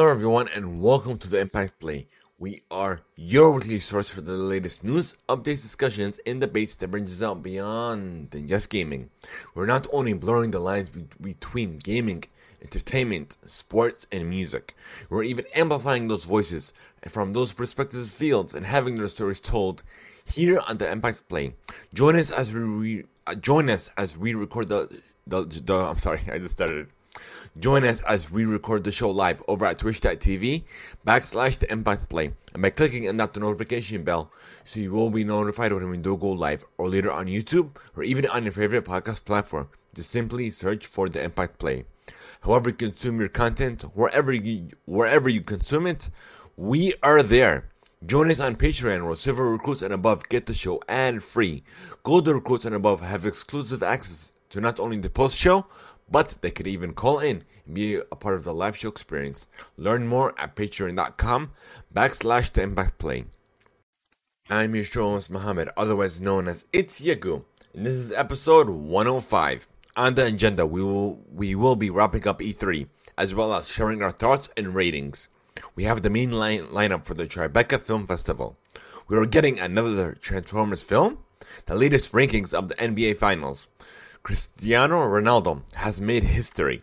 Hello, everyone, and welcome to the Impact Play. We are your weekly source for the latest news, updates, discussions, and debates that brings us out beyond than just gaming. We're not only blurring the lines be- between gaming, entertainment, sports, and music. We're even amplifying those voices from those perspectives fields and having their stories told here on the Impact Play. Join us as we re- uh, join us as we record the the, the I'm sorry, I just started. Join us as we record the show live over at twitch.tv backslash the impact play and by clicking on that notification bell so you will be notified when we do go live or later on YouTube or even on your favorite podcast platform. Just simply search for the impact play. However you consume your content, wherever you wherever you consume it, we are there. Join us on Patreon where silver recruits and above get the show ad free. Gold recruits and above have exclusive access to not only the post show but they could even call in and be a part of the live show experience. Learn more at patreon.com backslash the impact play. I'm your show host Mohammed, otherwise known as It's Yagu, and this is episode 105. On the agenda, we will we will be wrapping up E3, as well as sharing our thoughts and ratings. We have the main line, lineup for the Tribeca Film Festival. We are getting another Transformers film, the latest rankings of the NBA Finals, Cristiano Ronaldo has made history.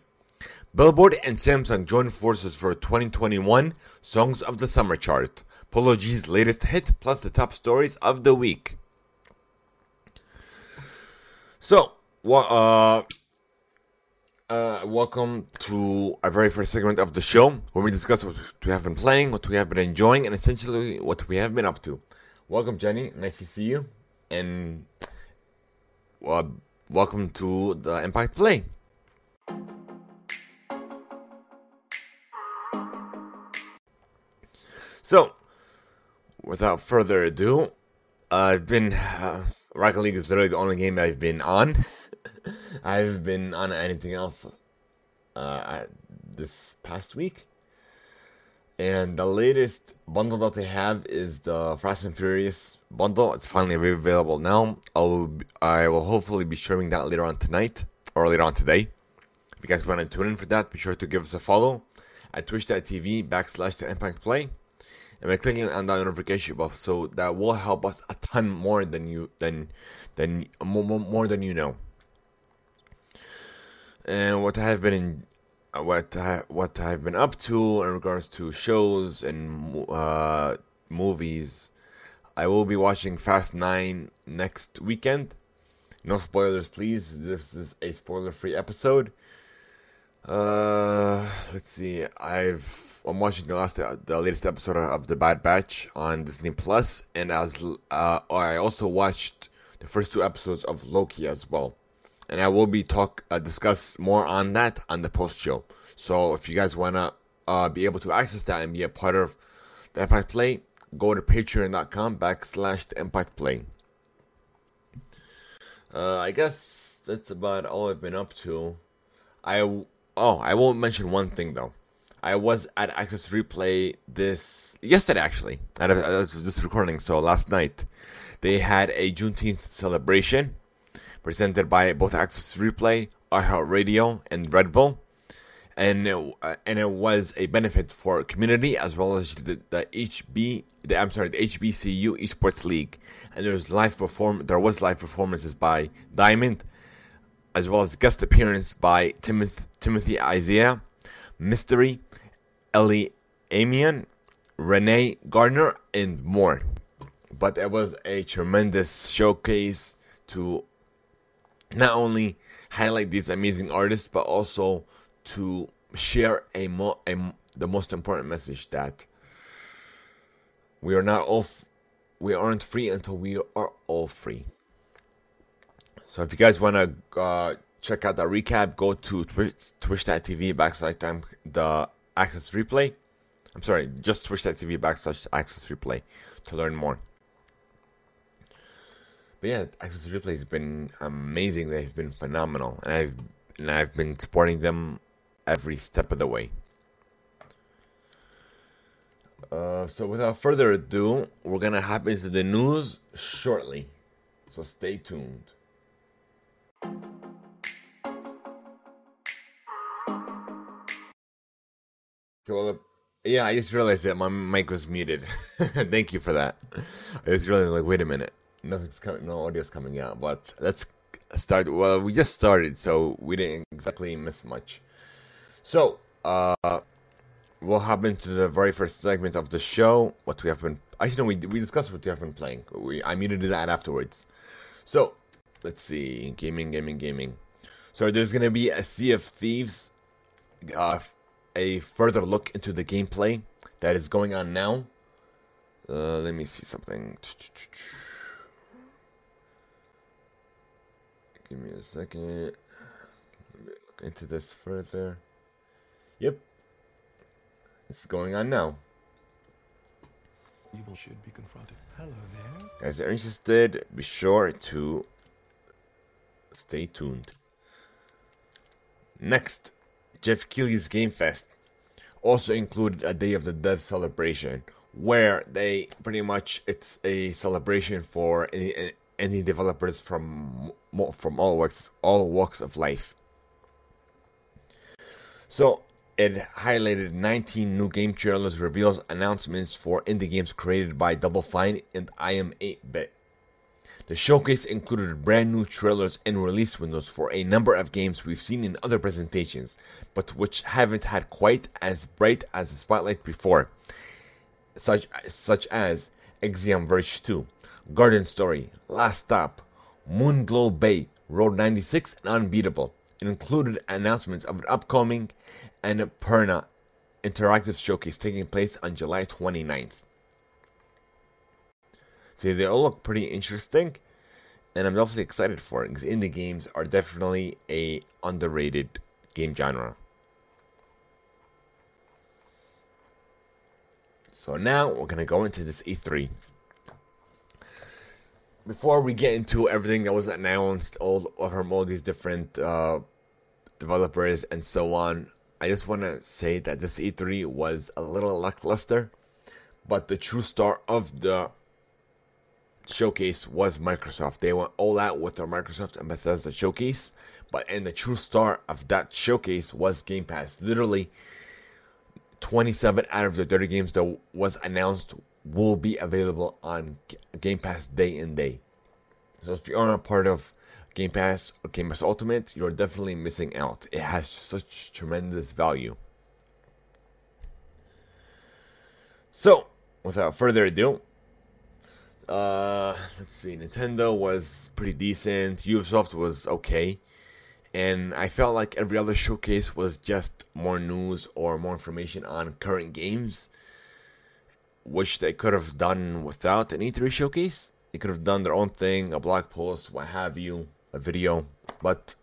Billboard and Samsung joined forces for 2021 Songs of the Summer chart. Polo G's latest hit plus the top stories of the week. So, uh, uh, welcome to our very first segment of the show where we discuss what we have been playing, what we have been enjoying, and essentially what we have been up to. Welcome, Jenny. Nice to see you. And uh, welcome to the Impact Play. So, without further ado, I've been uh, Rocket League is literally the only game I've been on. I've been on anything else uh, this past week. And the latest bundle that they have is the Fast and Furious bundle. It's finally available now. I'll I will hopefully be sharing that later on tonight or later on today. If you guys want to tune in for that, be sure to give us a follow at twitch.tv backslash the impact play. And by clicking on that notification bell, so that will help us a ton more than you than than more, more than you know. And what I have been in, what I, what I've been up to in regards to shows and uh, movies. I will be watching Fast Nine next weekend. No spoilers, please. This is a spoiler-free episode. Uh, let's see. I've I'm watching the last the latest episode of The Bad Batch on Disney Plus, and as uh, I also watched the first two episodes of Loki as well and I will be talk uh, discuss more on that on the post show. So if you guys wanna uh, be able to access that and be a part of the Impact Play, go to patreon.com backslash the Impact Play. Uh, I guess that's about all I've been up to. I oh I won't mention one thing though. I was at Access Replay this yesterday actually. At a, this recording, so last night they had a Juneteenth celebration presented by both Access Replay, iHeartRadio, and Red Bull. And it, uh, and it was a benefit for community as well as the, the HB the, I'm sorry the HBCU Esports League and there's live perform there was live performances by Diamond as well as guest appearance by Timothy, Timothy Isaiah, Mystery, Ellie Amian, Renee Gardner, and more. But it was a tremendous showcase to not only highlight these amazing artists, but also to share a, mo- a the most important message that we are not all f- we aren't free until we are all free. So if you guys want to uh, check out the recap, go to twitch, twitch.tv backslash time the access replay. I'm sorry, just twitch.tv backslash access replay to learn more. But yeah, Access Replay has been amazing. They've been phenomenal, and I've and I've been supporting them every step of the way. Uh, so without further ado, we're gonna hop into the news shortly. So stay tuned. Well, Yeah, I just realized that my mic was muted. Thank you for that. I just realized, like, wait a minute, nothing's coming, no audio's coming out. But let's start. Well, we just started, so we didn't exactly miss much. So, uh, we'll hop into the very first segment of the show. What we have been, actually, no, we we discussed what we have been playing. We I muted that afterwards. So, let's see, gaming, gaming, gaming. So there's gonna be a Sea of Thieves, uh, a further look into the gameplay that is going on now. Uh, let me see something. Give me a second. Look into this further. Yep. It's going on now. Evil should be confronted. Hello there. Guys are interested, be sure to stay tuned. Next, Geoff Keighley's Game Fest also included a Day of the Devs celebration, where they pretty much it's a celebration for any, any developers from from all walks all walks of life. So it highlighted 19 new game trailers, reveals announcements for indie games created by Double Fine and I Am 8-Bit. The showcase included brand new trailers and release windows for a number of games we've seen in other presentations, but which haven't had quite as bright as the spotlight before, such, such as Axiom Verge 2, Garden Story, Last Stop, Moonglow Bay, Road 96, and Unbeatable. It included announcements of an upcoming Annapurna interactive showcase taking place on July 29th. See, they all look pretty interesting, and I'm definitely excited for it because indie games are definitely a underrated game genre. So now we're gonna go into this E3. Before we get into everything that was announced, all from all these different uh, developers and so on, I just want to say that this E3 was a little lackluster, but the true star of the showcase was Microsoft. They went all out with their Microsoft and Bethesda showcase, but and the true star of that showcase was Game Pass. Literally, 27 out of the 30 games that was announced will be available on Game Pass day and day. So if you aren't a part of Game Pass or Game Pass Ultimate, you're definitely missing out. It has such tremendous value. So, without further ado, uh, let's see. Nintendo was pretty decent. Ubisoft was okay. And I felt like every other showcase was just more news or more information on current games, which they could have done without an E3 showcase. They could have done their own thing, a blog post, what have you, a video. But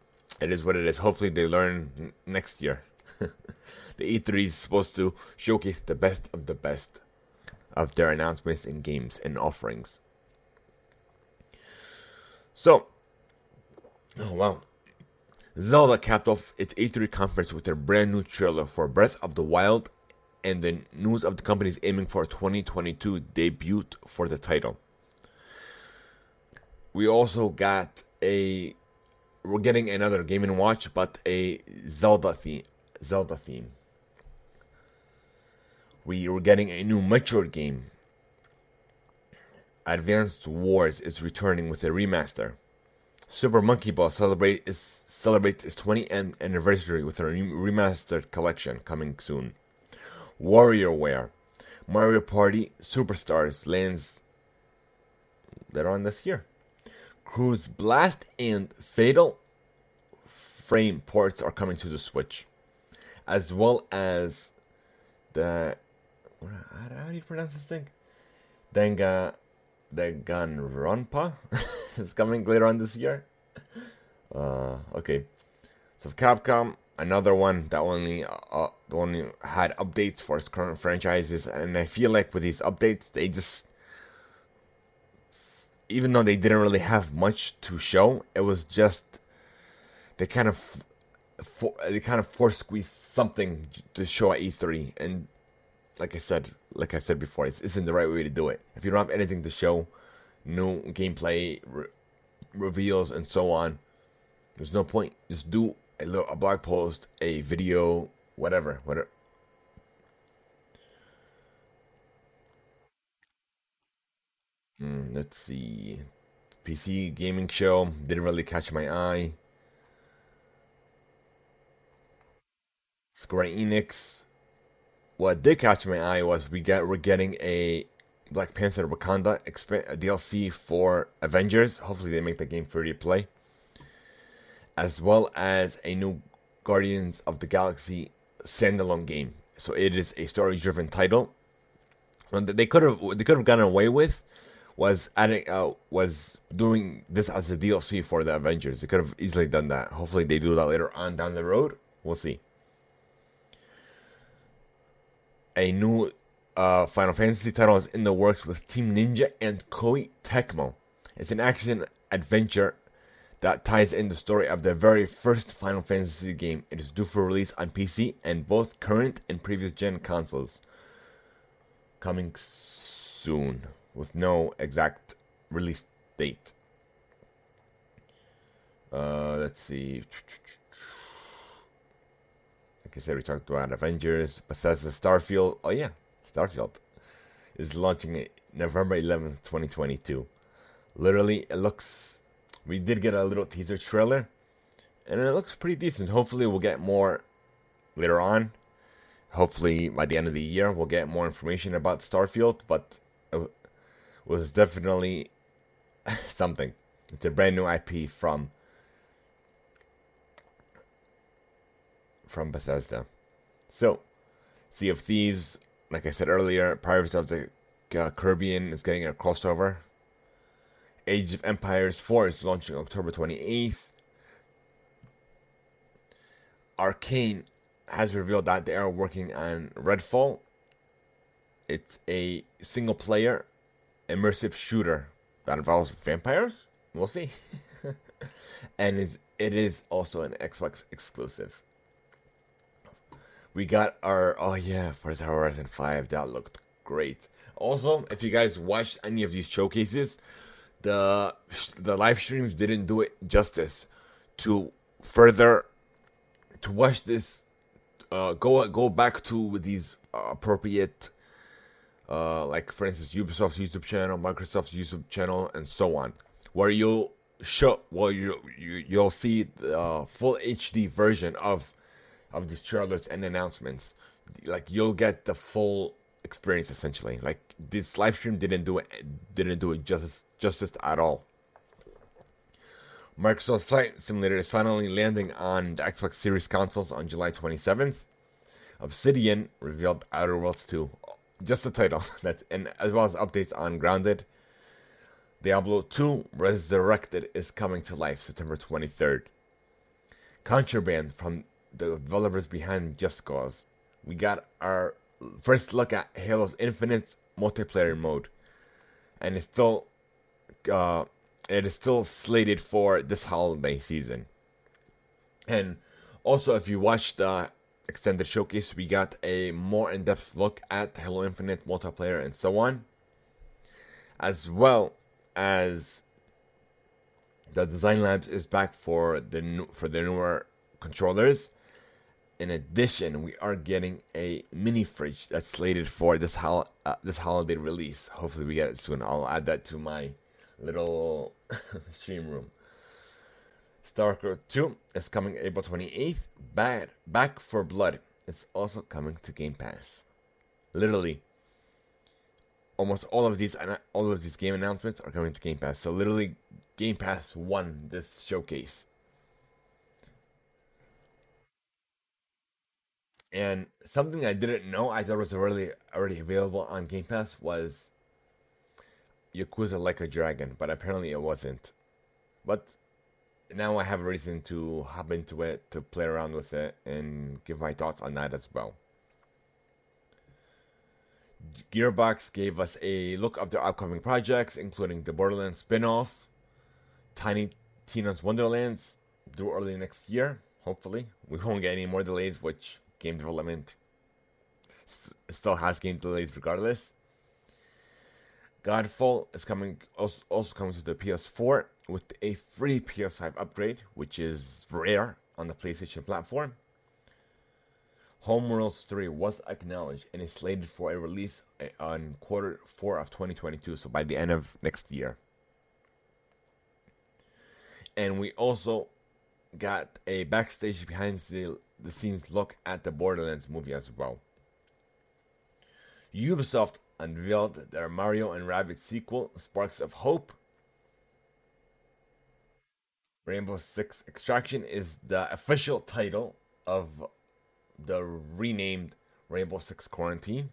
it is what it is. Hopefully, they learn n- next year. the E3 is supposed to showcase the best of the best of their announcements and games and offerings. So, oh wow. Zelda capped off its E3 conference with a brand new trailer for Breath of the Wild and the news of the company's aiming for a 2022 debut for the title. We also got a we're getting another Game and Watch, but a Zelda theme. Zelda theme we were getting a new Metroid game. Advanced Wars is returning with a remaster. Super Monkey Ball celebrate is, celebrates its 20th anniversary with a remastered collection coming soon. WarioWare, Mario Party Superstars lands later on this year. Cruis'n Blast and Fatal Frame ports are coming to the Switch, as well as the how, how do you pronounce this thing? Denga, Danganronpa is coming later on this year. Uh, okay, so Capcom, another one that only uh, only had updates for its current franchises, and I feel like with these updates, they just even though they didn't really have much to show, it was just they kind of for, they kind of force squeezed something to show at E3, and like I said, like I said before, it's isn't the right way to do it. If you don't have anything to show, no gameplay re- reveals and so on, there's no point. Just do a little a blog post, a video, whatever, whatever. Mm, let's see. PC gaming show didn't really catch my eye. Square Enix. What did catch my eye was we get we're getting a Black Panther Wakanda exp- DLC for Avengers. Hopefully they make the game free to play as well as a new Guardians of the Galaxy standalone game. So it is a story-driven title. And they could have they could have gotten away with was adding uh, was doing this as a DLC for the Avengers. They could have easily done that. Hopefully they do that later on down the road. We'll see. A new uh, Final Fantasy title is in the works with Team Ninja and Koei Tecmo. It's an action adventure that ties in the story of the very first Final Fantasy game. It is due for release on PC and both current and previous gen consoles. Coming soon with no exact release date. Uh, let's see. Like I said, we talked about Avengers, Bethesda, Starfield. Oh yeah, Starfield is launching November 11th, 2022. Literally, it looks. We did get a little teaser trailer, and it looks pretty decent. Hopefully, we'll get more later on. Hopefully, by the end of the year, we'll get more information about Starfield. But it was definitely something. It's a brand new IP from from Bethesda. So, Sea of Thieves, like I said earlier, Pirates of the Caribbean is getting a crossover. Age of Empires 4 is launching October 28th. Arkane has revealed that they are working on Redfall. It's a single player immersive shooter that involves vampires. We'll see. and is it is also an Xbox exclusive. We got our oh yeah, Forza Horizon 5 that looked great. Also, if you guys watched any of these showcases, the the live streams didn't do it justice to further to watch this uh, go go back to these uh, appropriate uh, like for instance Ubisoft's YouTube channel, Microsoft's YouTube channel, and so on, where you'll show well you, you you'll see the uh, full HD version of of these trailers and announcements. Like you'll get the full experience essentially. Like this live stream didn't do it didn't do it justice justice at all. Microsoft Flight Simulator is finally landing on the Xbox Series consoles on July 27th. Obsidian revealed Outer Worlds 2 just the title. That's and as well as updates on Grounded. Diablo 2 Resurrected is coming to life September 23rd. Contraband from the developers behind Just Cause. We got our first look at Halo's Infinite multiplayer mode, and it's still uh, it is still slated for this holiday season. And also, if you watched the extended showcase, we got a more in depth look at Halo Infinite multiplayer and so on, as well as the Design Labs is back for the new, for the newer controllers. In addition, we are getting a mini fridge that's slated for this hol- uh, this holiday release. Hopefully, we get it soon. I'll add that to my little stream room. Stalker 2 is coming April 28th. Bad Back for Blood is also coming to Game Pass. Literally, almost all of these all of these game announcements are coming to Game Pass. So literally, Game Pass won this showcase. And something I didn't know, I thought was already already available on Game Pass was Yakuza Like a Dragon, but apparently it wasn't. But now I have a reason to hop into it, to play around with it, and give my thoughts on that as well. Gearbox gave us a look of their upcoming projects, including the Borderlands spin off, Tiny Tina's Wonderlands, due early next year, hopefully. We won't get any more delays, which game development still has game delays regardless. Godfall is coming also, coming to the PS4 with a free PS5 upgrade, which is rare on the PlayStation platform. Homeworlds 3 was acknowledged and is slated for a release uh, on quarter 4 of 2022, so by the end of next year. And we also got a backstage behind the, the scenes look at the Borderlands movie as well. Ubisoft unveiled their Mario and Rabbids sequel, Sparks of Hope. Rainbow Six Extraction is the official title of the renamed Rainbow Six Quarantine.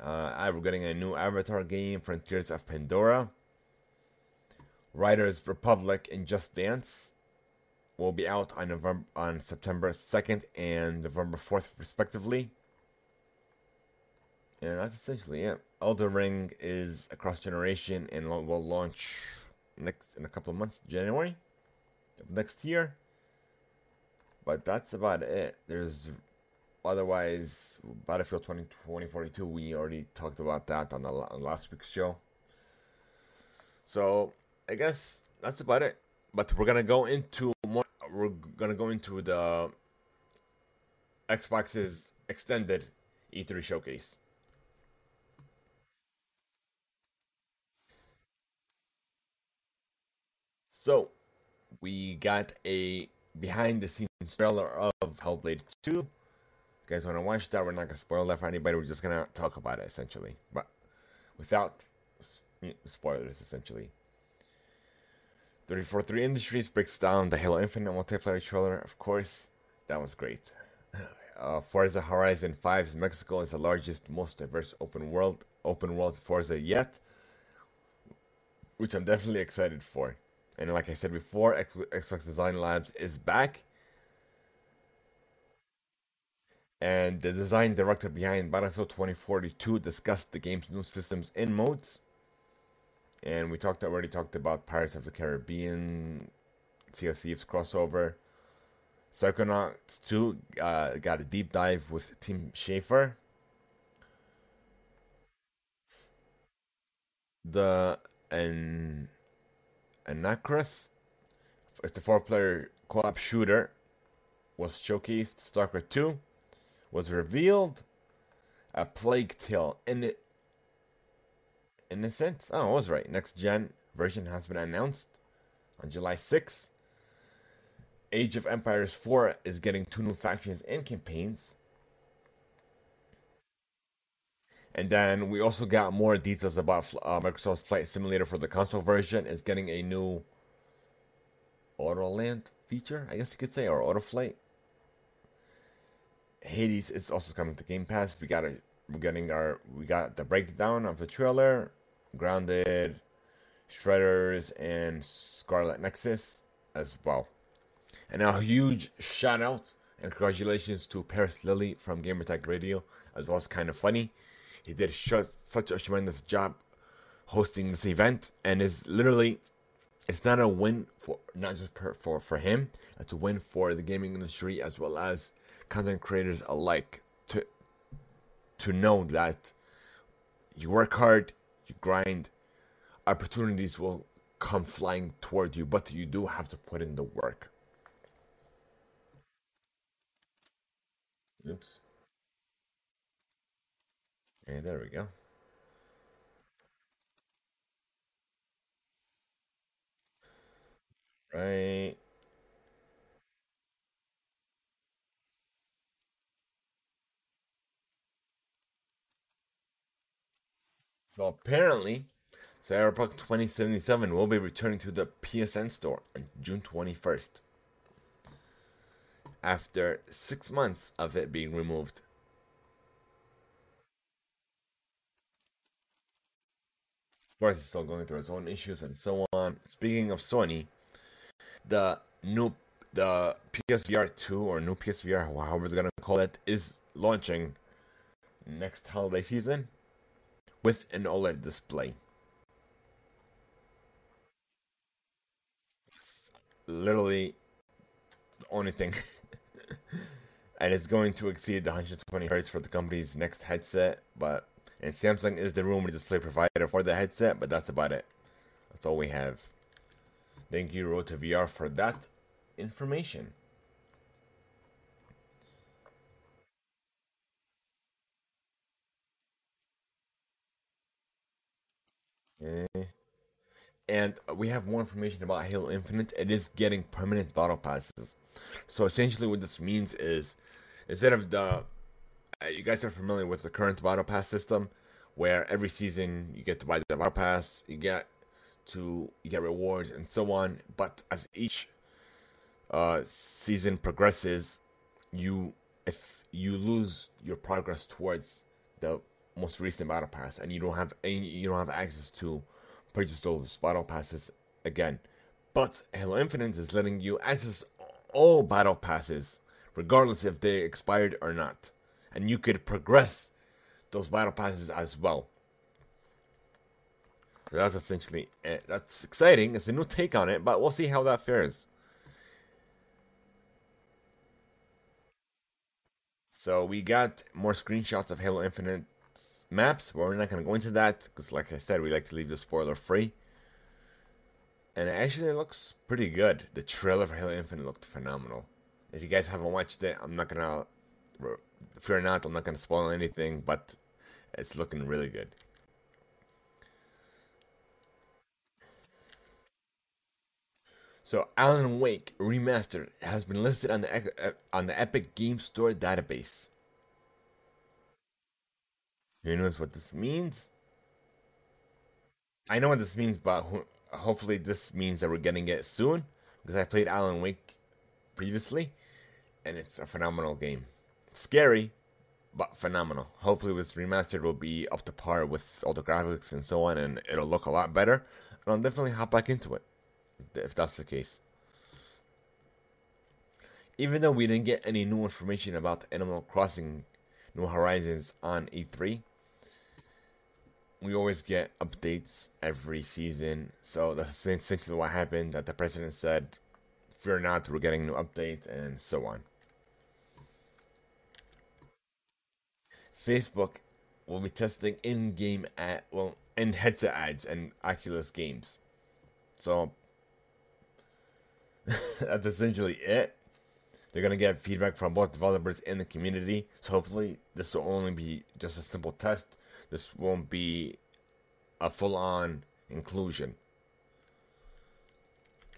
Uh, we're getting a new Avatar game, Frontiers of Pandora. Riders Republic and Just Dance will be out on November on September 2nd and November 4th respectively. And that's essentially it. Elden Ring is across generation and will launch next in a couple of months, January of next year. But that's about it. There's otherwise Battlefield 20, 2042. We already talked about that on the on last week's show. So I guess that's about it. But we're gonna go into more. We're gonna go into the Xbox's extended E3 showcase. So, we got a behind the scenes trailer of Hellblade 2. You guys want to watch that? We're not going to spoil that for anybody. We're just going to talk about it essentially, but without spoilers essentially. 343 Industries breaks down the Halo Infinite multiplayer trailer. Of course, that was great. Uh, Forza Horizon 5's Mexico is the largest, most diverse open world open world Forza yet, which I'm definitely excited for. And like I said before, Xbox Design Labs is back. And the design director behind Battlefield 2042 discussed the game's new systems and modes. And we talked already talked about Pirates of the Caribbean, Sea of Thieves crossover. Psychonauts 2 uh, got a deep dive with Tim Schafer. The and Anacrus, it's a four-player co-op shooter, was showcased. Stalker 2 was revealed. A Plague Tale in a sense. Oh, I was right. Next gen version has been announced on July 6th. Age of Empires 4 is getting two new factions and campaigns. And then we also got more details about uh, Microsoft's Flight Simulator for the console version. is getting a new Autoland feature, I guess you could say, or Auto Flight. Hades is also coming to Game Pass. We got a, we're getting our we got the breakdown of the trailer, Grounded, Shredders, and Scarlet Nexus as well. And a huge shout out and congratulations to Paris Lilly from Gamertag Radio, as well as Kinda Funny. He did such a tremendous job hosting this event, and is literally it's not a win for not just for, for for him, it's a win for the gaming industry as well as content creators alike to to know that you work hard, you grind, opportunities will come flying toward you, but you do have to put in the work. Oops. Okay, there we go. Right. So apparently, Cyberpunk 2077 will be returning to the PSN store on June 21st. After six months of it being removed. Of course, it's still going through its own issues and so on. Speaking of Sony, the new the PSVR 2 or new PSVR, however they're gonna call it, is launching next holiday season with an OLED display. It's literally the only thing. and it's going to exceed the 120 hertz for the company's next headset, but and Samsung is the rumored display provider for the headset, but that's about it. That's all we have. Thank you, Road to VR, for that information. Okay. And we have more information about Halo Infinite. It is getting permanent battle passes. So essentially, what this means is instead of the uh, you guys are familiar with the current battle pass system, where every season you get to buy the battle pass, you get to you get rewards and so on. But as each uh, season progresses, you if you lose your progress towards the most recent battle pass, and you don't have any, you don't have access to purchase those battle passes again. But Halo Infinite is letting you access all battle passes, regardless if they expired or not, and you could progress those battle passes as well. That's essentially it. That's exciting. It's a new take on it, but we'll see how that fares. So we got more screenshots of Halo Infinite maps, we're not going to go into that because, like I said, we like to leave the spoiler free. And it actually, looks pretty good. The trailer for Halo Infinite looked phenomenal. If you guys haven't watched it, I'm not gonna. Fear not, I'm not gonna spoil anything, but it's looking really good. So, Alan Wake Remastered has been listed on the uh, on the Epic Game Store database. Who knows what this means? I know what this means, but ho- hopefully this means that we're getting it soon because I played Alan Wake previously, and it's a phenomenal game. Scary, but phenomenal. Hopefully, this remastered will be up to par with all the graphics and so on, and it'll look a lot better. And I'll definitely hop back into it if that's the case. Even though we didn't get any new information about Animal Crossing New Horizons on E3, we always get updates every season. So that's essentially what happened. That the president said, "Fear not, we're getting new updates," and so on. Facebook will be testing in-game ad, well, in headset ads and Oculus games. So that's essentially it. They're gonna get feedback from both developers and the community. So hopefully, this will only be just a simple test. This won't be a full-on inclusion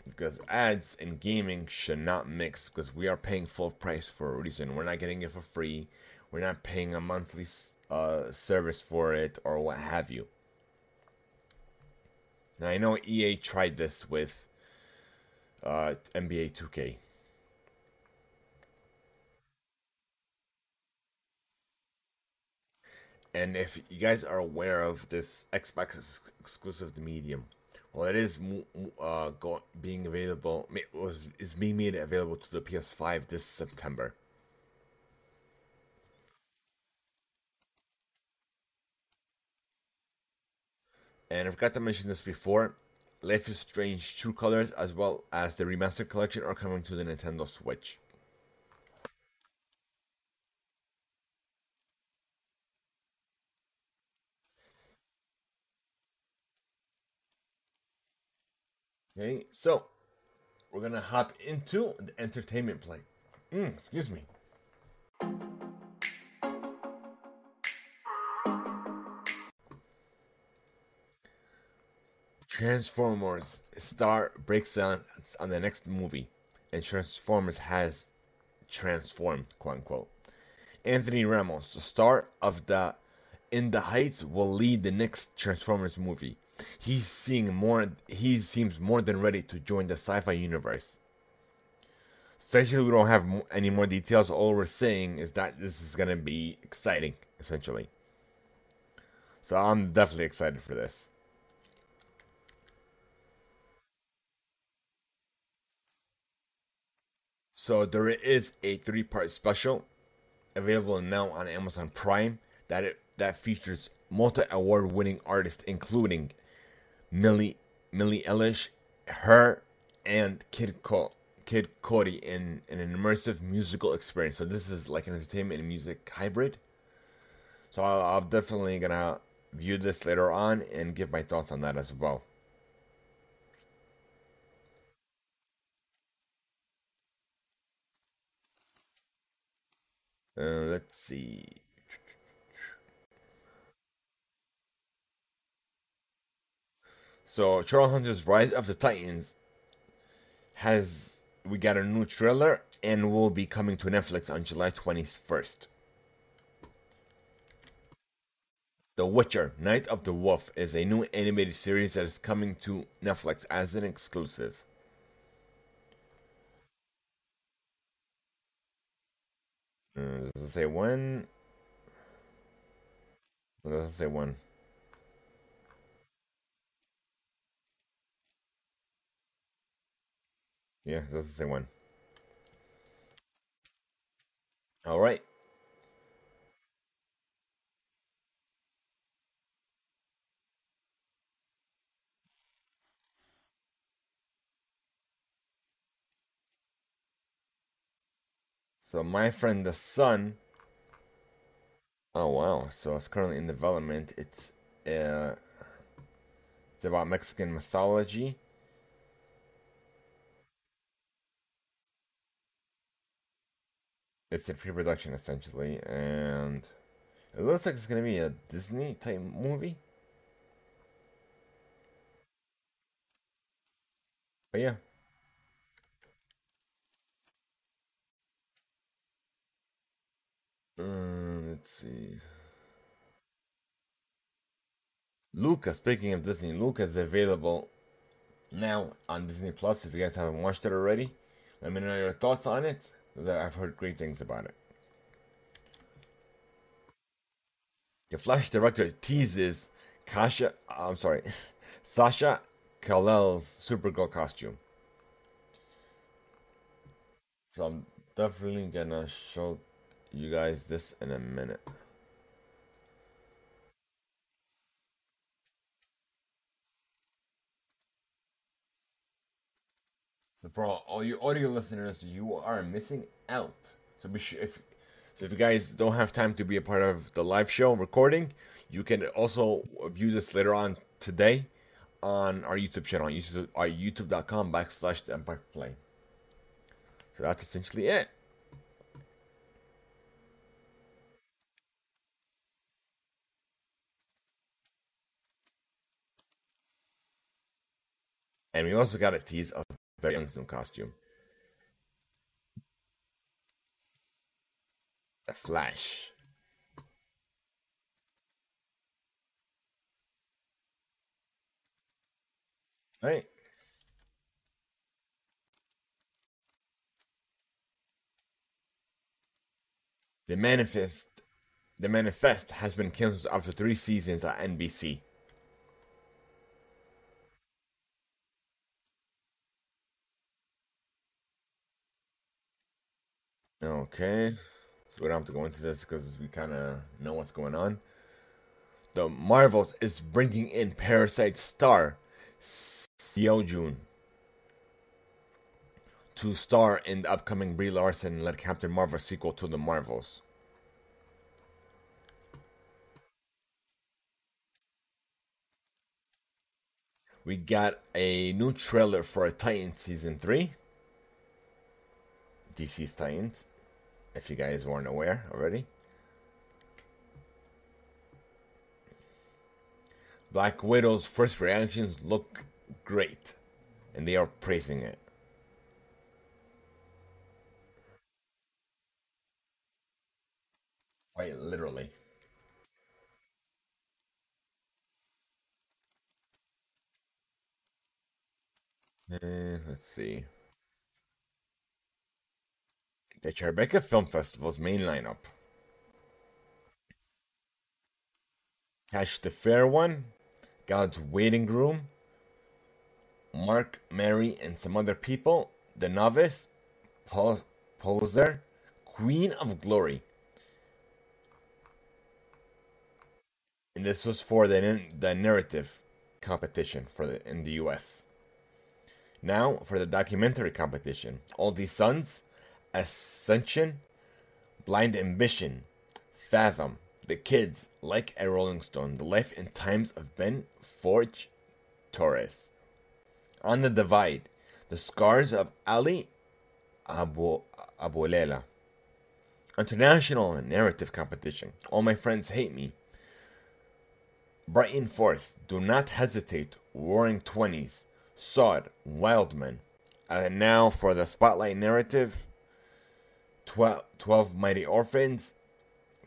because ads and gaming should not mix because we are paying full price for a reason. We're not getting it for free. We're not paying a monthly uh, service for it or what have you. Now I know EA tried this with uh, NBA 2K. And if you guys are aware of this Xbox exclusive Medium, well, it is uh, being available. It Was is being made available to the PS5 this September. And I forgot to mention this before. Life is Strange True Colors as well as the Remastered Collection are coming to the Nintendo Switch. Okay, so we're gonna hop into the entertainment play. Mm, excuse me. Transformers star breaks down on the next movie, and Transformers has transformed, quote unquote. Anthony Ramos, the star of the In the Heights, will lead the next Transformers movie. He's seeing more. He seems more than ready to join the sci-fi universe. Essentially, we don't have any more details. All we're saying is that this is gonna be exciting, essentially. So I'm definitely excited for this. So there is a three-part special available now on Amazon Prime that it, that features multi-award-winning artists, including Billie Billie Eilish, H.E.R., and Kid Co- Kid Cudi in, in an immersive musical experience. So this is like an entertainment and music hybrid. So I'll, I'm definitely gonna view this later on and give my thoughts on that as well. Uh, let's see. So Trollhunters Rise of the Titans has we got a new trailer and will be coming to Netflix on July 21st. The Witcher: Night of the Wolf is a new animated series that is coming to Netflix as an exclusive. Uh, does it say when? It doesn't say when. Yeah, it doesn't say when. All right. So my friend the Sun. Oh wow! So it's currently in development. It's uh, it's about Mexican mythology. It's a pre-production essentially, and it looks like it's gonna be a Disney type movie. But yeah. Um, let's see. Luca, speaking of Disney, Luca is available now on Disney Plus. If you guys haven't watched it already, let me know your thoughts on it because I've heard great things about it. The Flash director teases Kasha, I'm sorry, Sasha Calle's Supergirl costume. So I'm definitely gonna show you guys this in a minute. So for all, all you audio listeners, you are missing out. So be sure if if you guys don't have time to be a part of the live show recording, you can also view this later on today on our YouTube channel, on YouTube, our youtube.com backslash the Impact Play. So that's essentially it. And we also got a tease of Young's new costume. The Flash. Right. The manifest the manifest has been canceled after three seasons at NBC. Okay. So we don't have to go into this because we kind of know what's going on. The Marvels is bringing in Parasite star Seo Jun to star in the upcoming Brie Larson led Captain Marvel sequel to the Marvels. We got a new trailer for Titan season 3. DC's Titans if you guys weren't aware already. Black Widow's first reactions look great, and they are praising it. Quite literally. Uh, let's see. The Tribeca Film Festival's main lineup. Catch the Fair One, God's Waiting Room, Mark, Mary, and some other people, The Novice, Poser, Queen of Glory. And this was for the, the narrative competition for the in the US. Now for the documentary competition. All these sons Ascension, Blind Ambition, Fathom, The Kids, Like a Rolling Stone, The Life and Times of Ben Forge Torres. On the Divide, The Scars of Ali Abu Abulela. International Narrative Competition, All My Friends Hate Me. Brighton Fourth, Do Not Hesitate, Roaring Twenties, Sod, Wildman. And now for the spotlight narrative 12, 12 Mighty Orphans,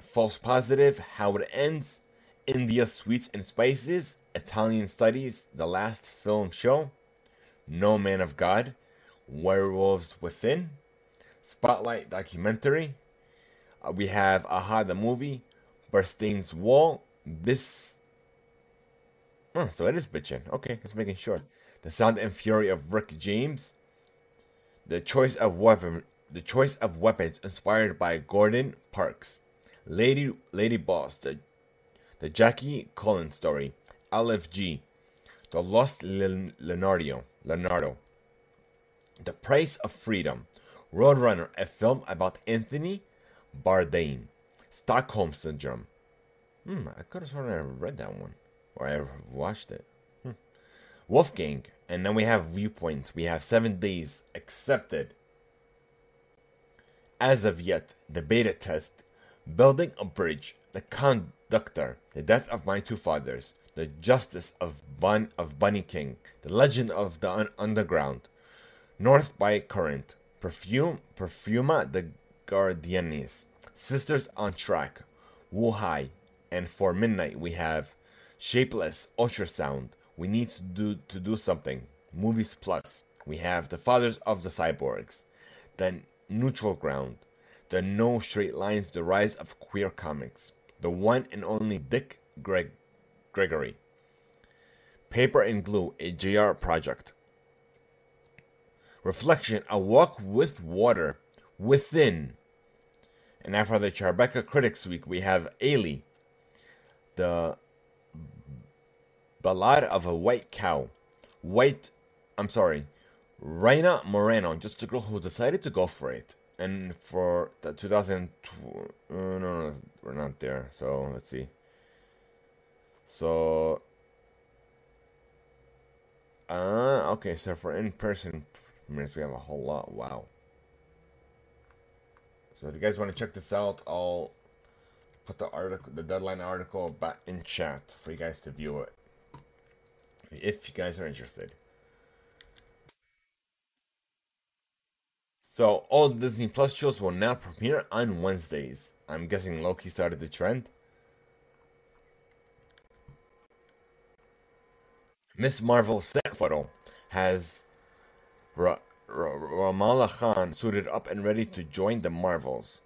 False Positive, How It Ends, India Sweets and Spices, Italian Studies, The Last Film Show, No Man of God, Werewolves Within, Spotlight Documentary. Uh, we have Aha the Movie, Bernstein's Wall, This. Oh, so it is bitchin'. Okay, just making sure. The Sound and Fury of Rick James, The Choice of Weapon, The Choice of Weapons, inspired by Gordon Parks, Lady Lady Boss, the the Jackie Collins story, LFG, The Lost Leonardo, Leonardo, The Price of Freedom, Roadrunner, a film about Anthony Bourdain, Stockholm Syndrome. Hmm, I could have sworn I read that one, or I watched it. Hmm. Wolfgang, and then we have viewpoints. We have seven days accepted. As of yet, the beta test, building a bridge, the conductor, the death of my two fathers, the justice of Bun of Bunny King, the legend of the un- underground, North by Current, Perfume, Perfuma the Guardianis, Sisters on Track, Wu Hai, and for midnight we have Shapeless, Ultrasound, We Need to Do to Do Something, Movies Plus. We have The Fathers of the Cyborgs, The Neutral Ground, The No Straight Lines, The Rise of Queer Comics, The One and Only Dick Greg Gregory, Paper and Glue, a JR project. Reflection, A Walk with Water, Within. And after the Tribeca Critics Week, we have Ailey, the Ballad of a White Cow. White, I'm sorry, Rita Moreno, just a girl who decided to go for it. And for the 2000, uh, no, no, we're not there. So let's see. So, uh, okay, so for in person minutes, we have a whole lot. Wow. So if you guys want to check this out, I'll put the article, the deadline article, back in chat for you guys to view it. If you guys are interested. So all the Disney Plus shows will now premiere on Wednesdays. I'm guessing Loki started the trend. Miss Marvel set photo has Ra- Ra- Ramallah Khan suited up and ready to join the Marvels.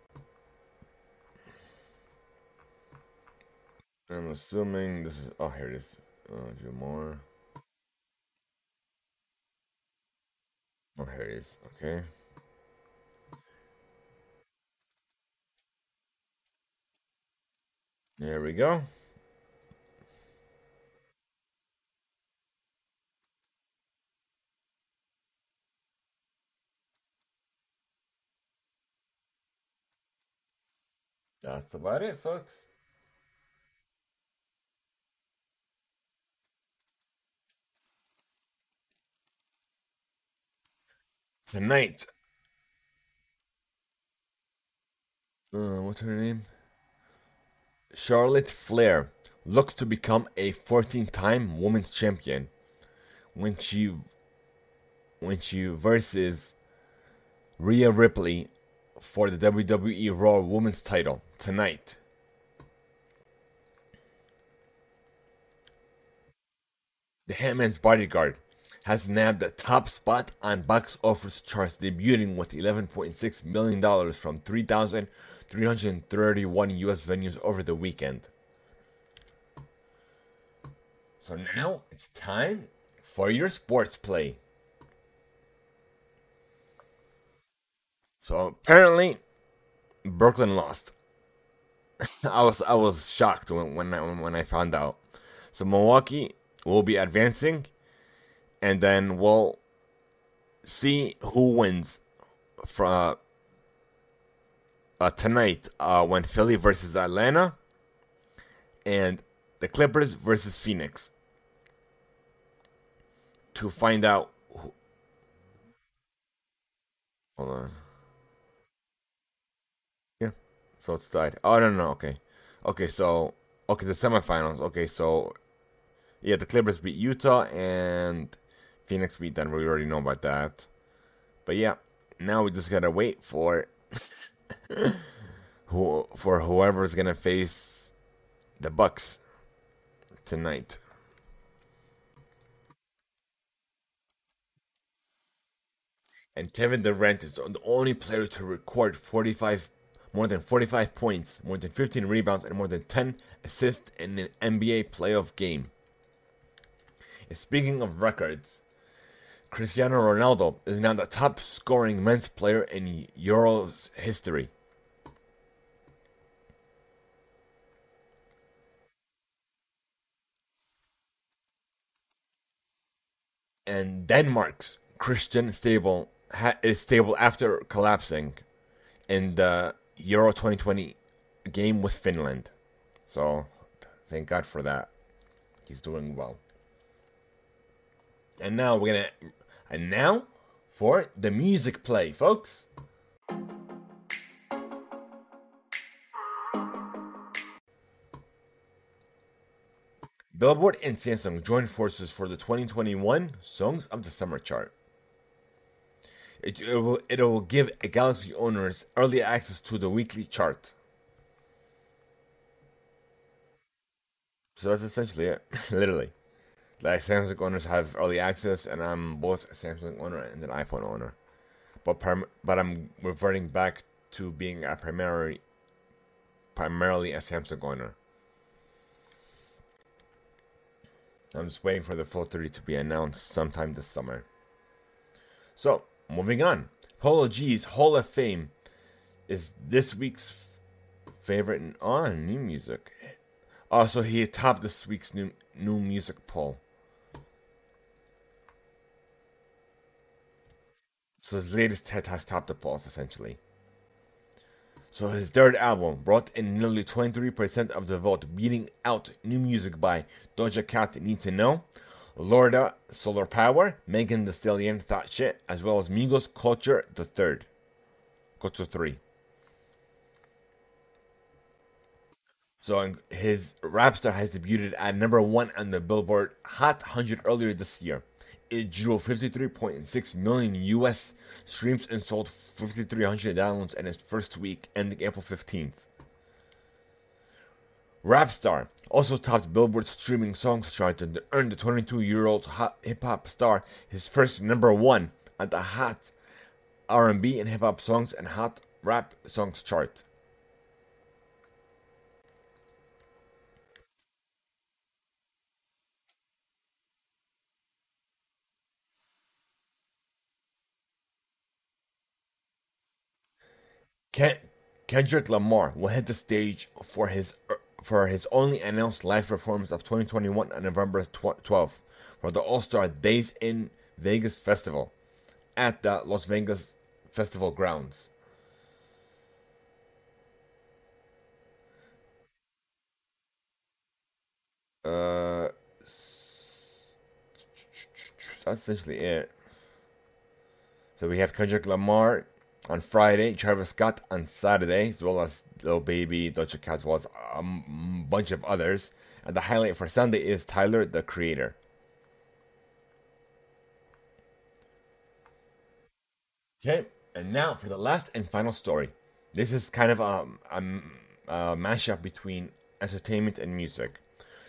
I'm assuming this is. Oh, here it is. Uh, few more. Oh, here it is. Okay. There we go. That's about it, folks. Tonight. Uh, what's her name? Charlotte Flair looks to become a 14-time women's champion when she when she versus Rhea Ripley for the WWE Raw Women's title tonight. The Hitman's Bodyguard has nabbed the top spot on box office charts, debuting with $11.6 million from 3,331 US venues over the weekend. So now it's time for your sports play. So apparently, Brooklyn lost. I was I was shocked when when I, when I found out. So Milwaukee will be advancing, and then we'll see who wins from uh, tonight uh, when Philly versus Atlanta, and the Clippers versus Phoenix. To find out. Who... Hold on. Yeah, so it's tied. Oh no no okay, okay. So okay, the semifinals. Okay, so Yeah, the Clippers beat Utah and Phoenix beat Denver. We already know about that. But yeah, now we just gotta wait for who for whoever's gonna face the Bucks tonight. And Kevin Durant is the only player to record 45 more than 45 points, more than 15 rebounds, and more than 10 assists in an NBA playoff game. And speaking of records, Cristiano Ronaldo is now the top scoring men's player in Euros history. And Denmark's Christian Stable ha- is stable after collapsing in the Euro 2020 game with Finland. So, thank God for that. He's doing well. And now we're gonna, and now for the music play, folks. Billboard and Samsung joined forces for the 2021 Songs of the Summer chart. It, it, will, it will give Galaxy owners early access to the weekly chart. So that's essentially it, literally. Like Samsung owners have early access, and I'm both a Samsung owner and an iPhone owner. But but I'm reverting back to being a primary, primarily a Samsung owner. I'm just waiting for the full 30 to be announced sometime this summer. So, moving on. Polo G's Hall of Fame is this week's f- favorite on oh, new music. Also, he topped this week's new new music poll. So his latest hit has topped the polls essentially. So his third album brought in nearly 23% of the vote, beating out new music by Doja Cat Need to Know, Lorda Solar Power, Megan Thee Stallion Thot Shit, as well as Migos Culture the Third. Culture 3. So his Rapstar has debuted at number one on the Billboard Hot 100 earlier this year. It drew 53.6 million US streams and sold 5,300 downloads in its first week, ending April 15th. Rapstar also topped Billboard's streaming songs chart and earned the 22-year-old hip hop star his first number one at the Hot R&B and Hip Hop Songs and Hot Rap Songs chart. Ken- Kendrick Lamar will hit the stage for his for his only announced live performance of 2021 on November 12th for the All Star Day N Vegas Festival at the Las Vegas Festival grounds. Uh, that's essentially it. So we have Kendrick Lamar on Friday, Travis Scott on Saturday, as well as Lil Baby, Doja Cat, as well as a bunch of others. And the highlight for Sunday is Tyler, the Creator. Okay, and now for the last and final story. This is kind of a, a, a mashup between entertainment and music.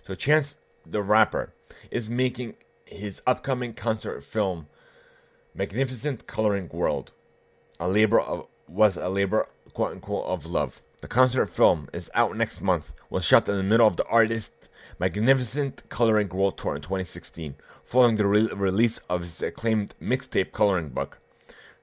So Chance the Rapper is making his upcoming concert film, Magnificent Coloring World a labor of was a labor quote unquote of love. The concert film is out next month. Was shot in the middle of the artist's magnificent coloring world tour in 2016, following the re- release of his acclaimed mixtape coloring book.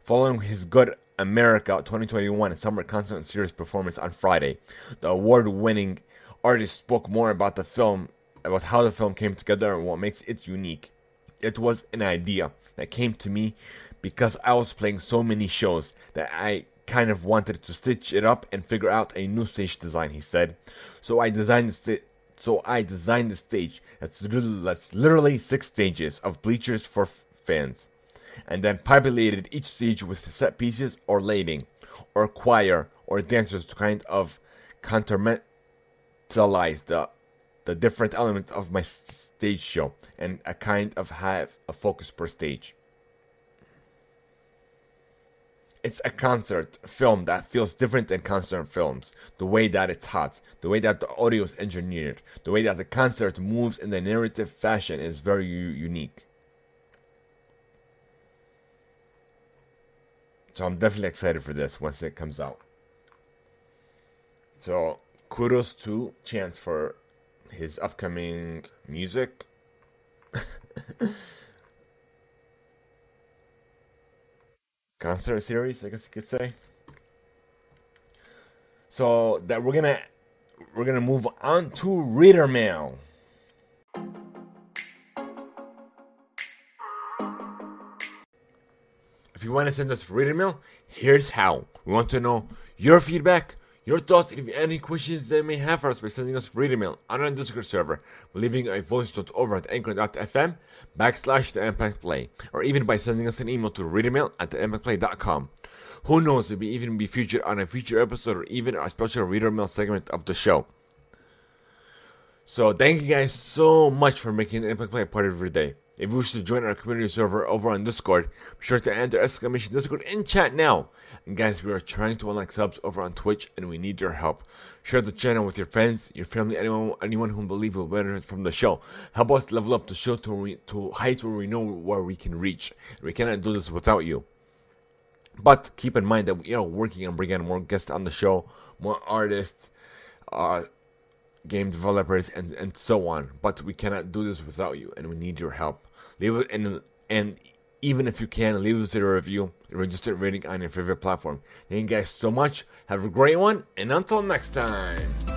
Following his Good America 2021 summer concert series performance on Friday, the award-winning artist spoke more about the film, about how the film came together and what makes it unique. It was an idea that came to me because I was playing so many shows that I kind of wanted to stitch it up and figure out a new stage design, he said. So I designed the so I designed the stage that's literally, that's literally six stages of bleachers for f- fans, and then populated each stage with set pieces or lighting, or choir or dancers to kind of countermentalize the the different elements of my stage show and a kind of have a focus per stage. It's a concert film that feels different than concert films. The way that it's hot, the way that the audio is engineered, the way that the concert moves in the narrative fashion is very unique. So I'm definitely excited for this once it comes out. So kudos to Chance for his upcoming music. concert series, I guess you could say. So that we're gonna we're gonna move on to reader mail. If you want to send us reader mail, here's how. We want to know your feedback, your thoughts, if any questions they may have for us by sending us reader email on our Discord server, leaving a voice note over at anchor.fm backslash the impact play, or even by sending us an email to readermail at theimpactplay.com. Who knows, it may even be featured on a future episode or even a special reader mail segment of the show. So thank you guys so much for making the Impact Play a part of your day. If you wish to join our community server over on Discord, be sure to enter exclamation Discord in chat now. And guys, we are trying to unlock subs over on Twitch and we need your help. Share the channel with your friends, your family, anyone anyone who believe will benefit from the show. Help us level up the show to, re- to heights where we know where we can reach. We cannot do this without you. But keep in mind that we are working on bringing more guests on the show, more artists, uh, game developers, and, and so on. But we cannot do this without you, and we need your help. Leave it and and even if you can, leave us a review, register rating on your favorite platform. Thank you guys so much. Have a great one, and until next time.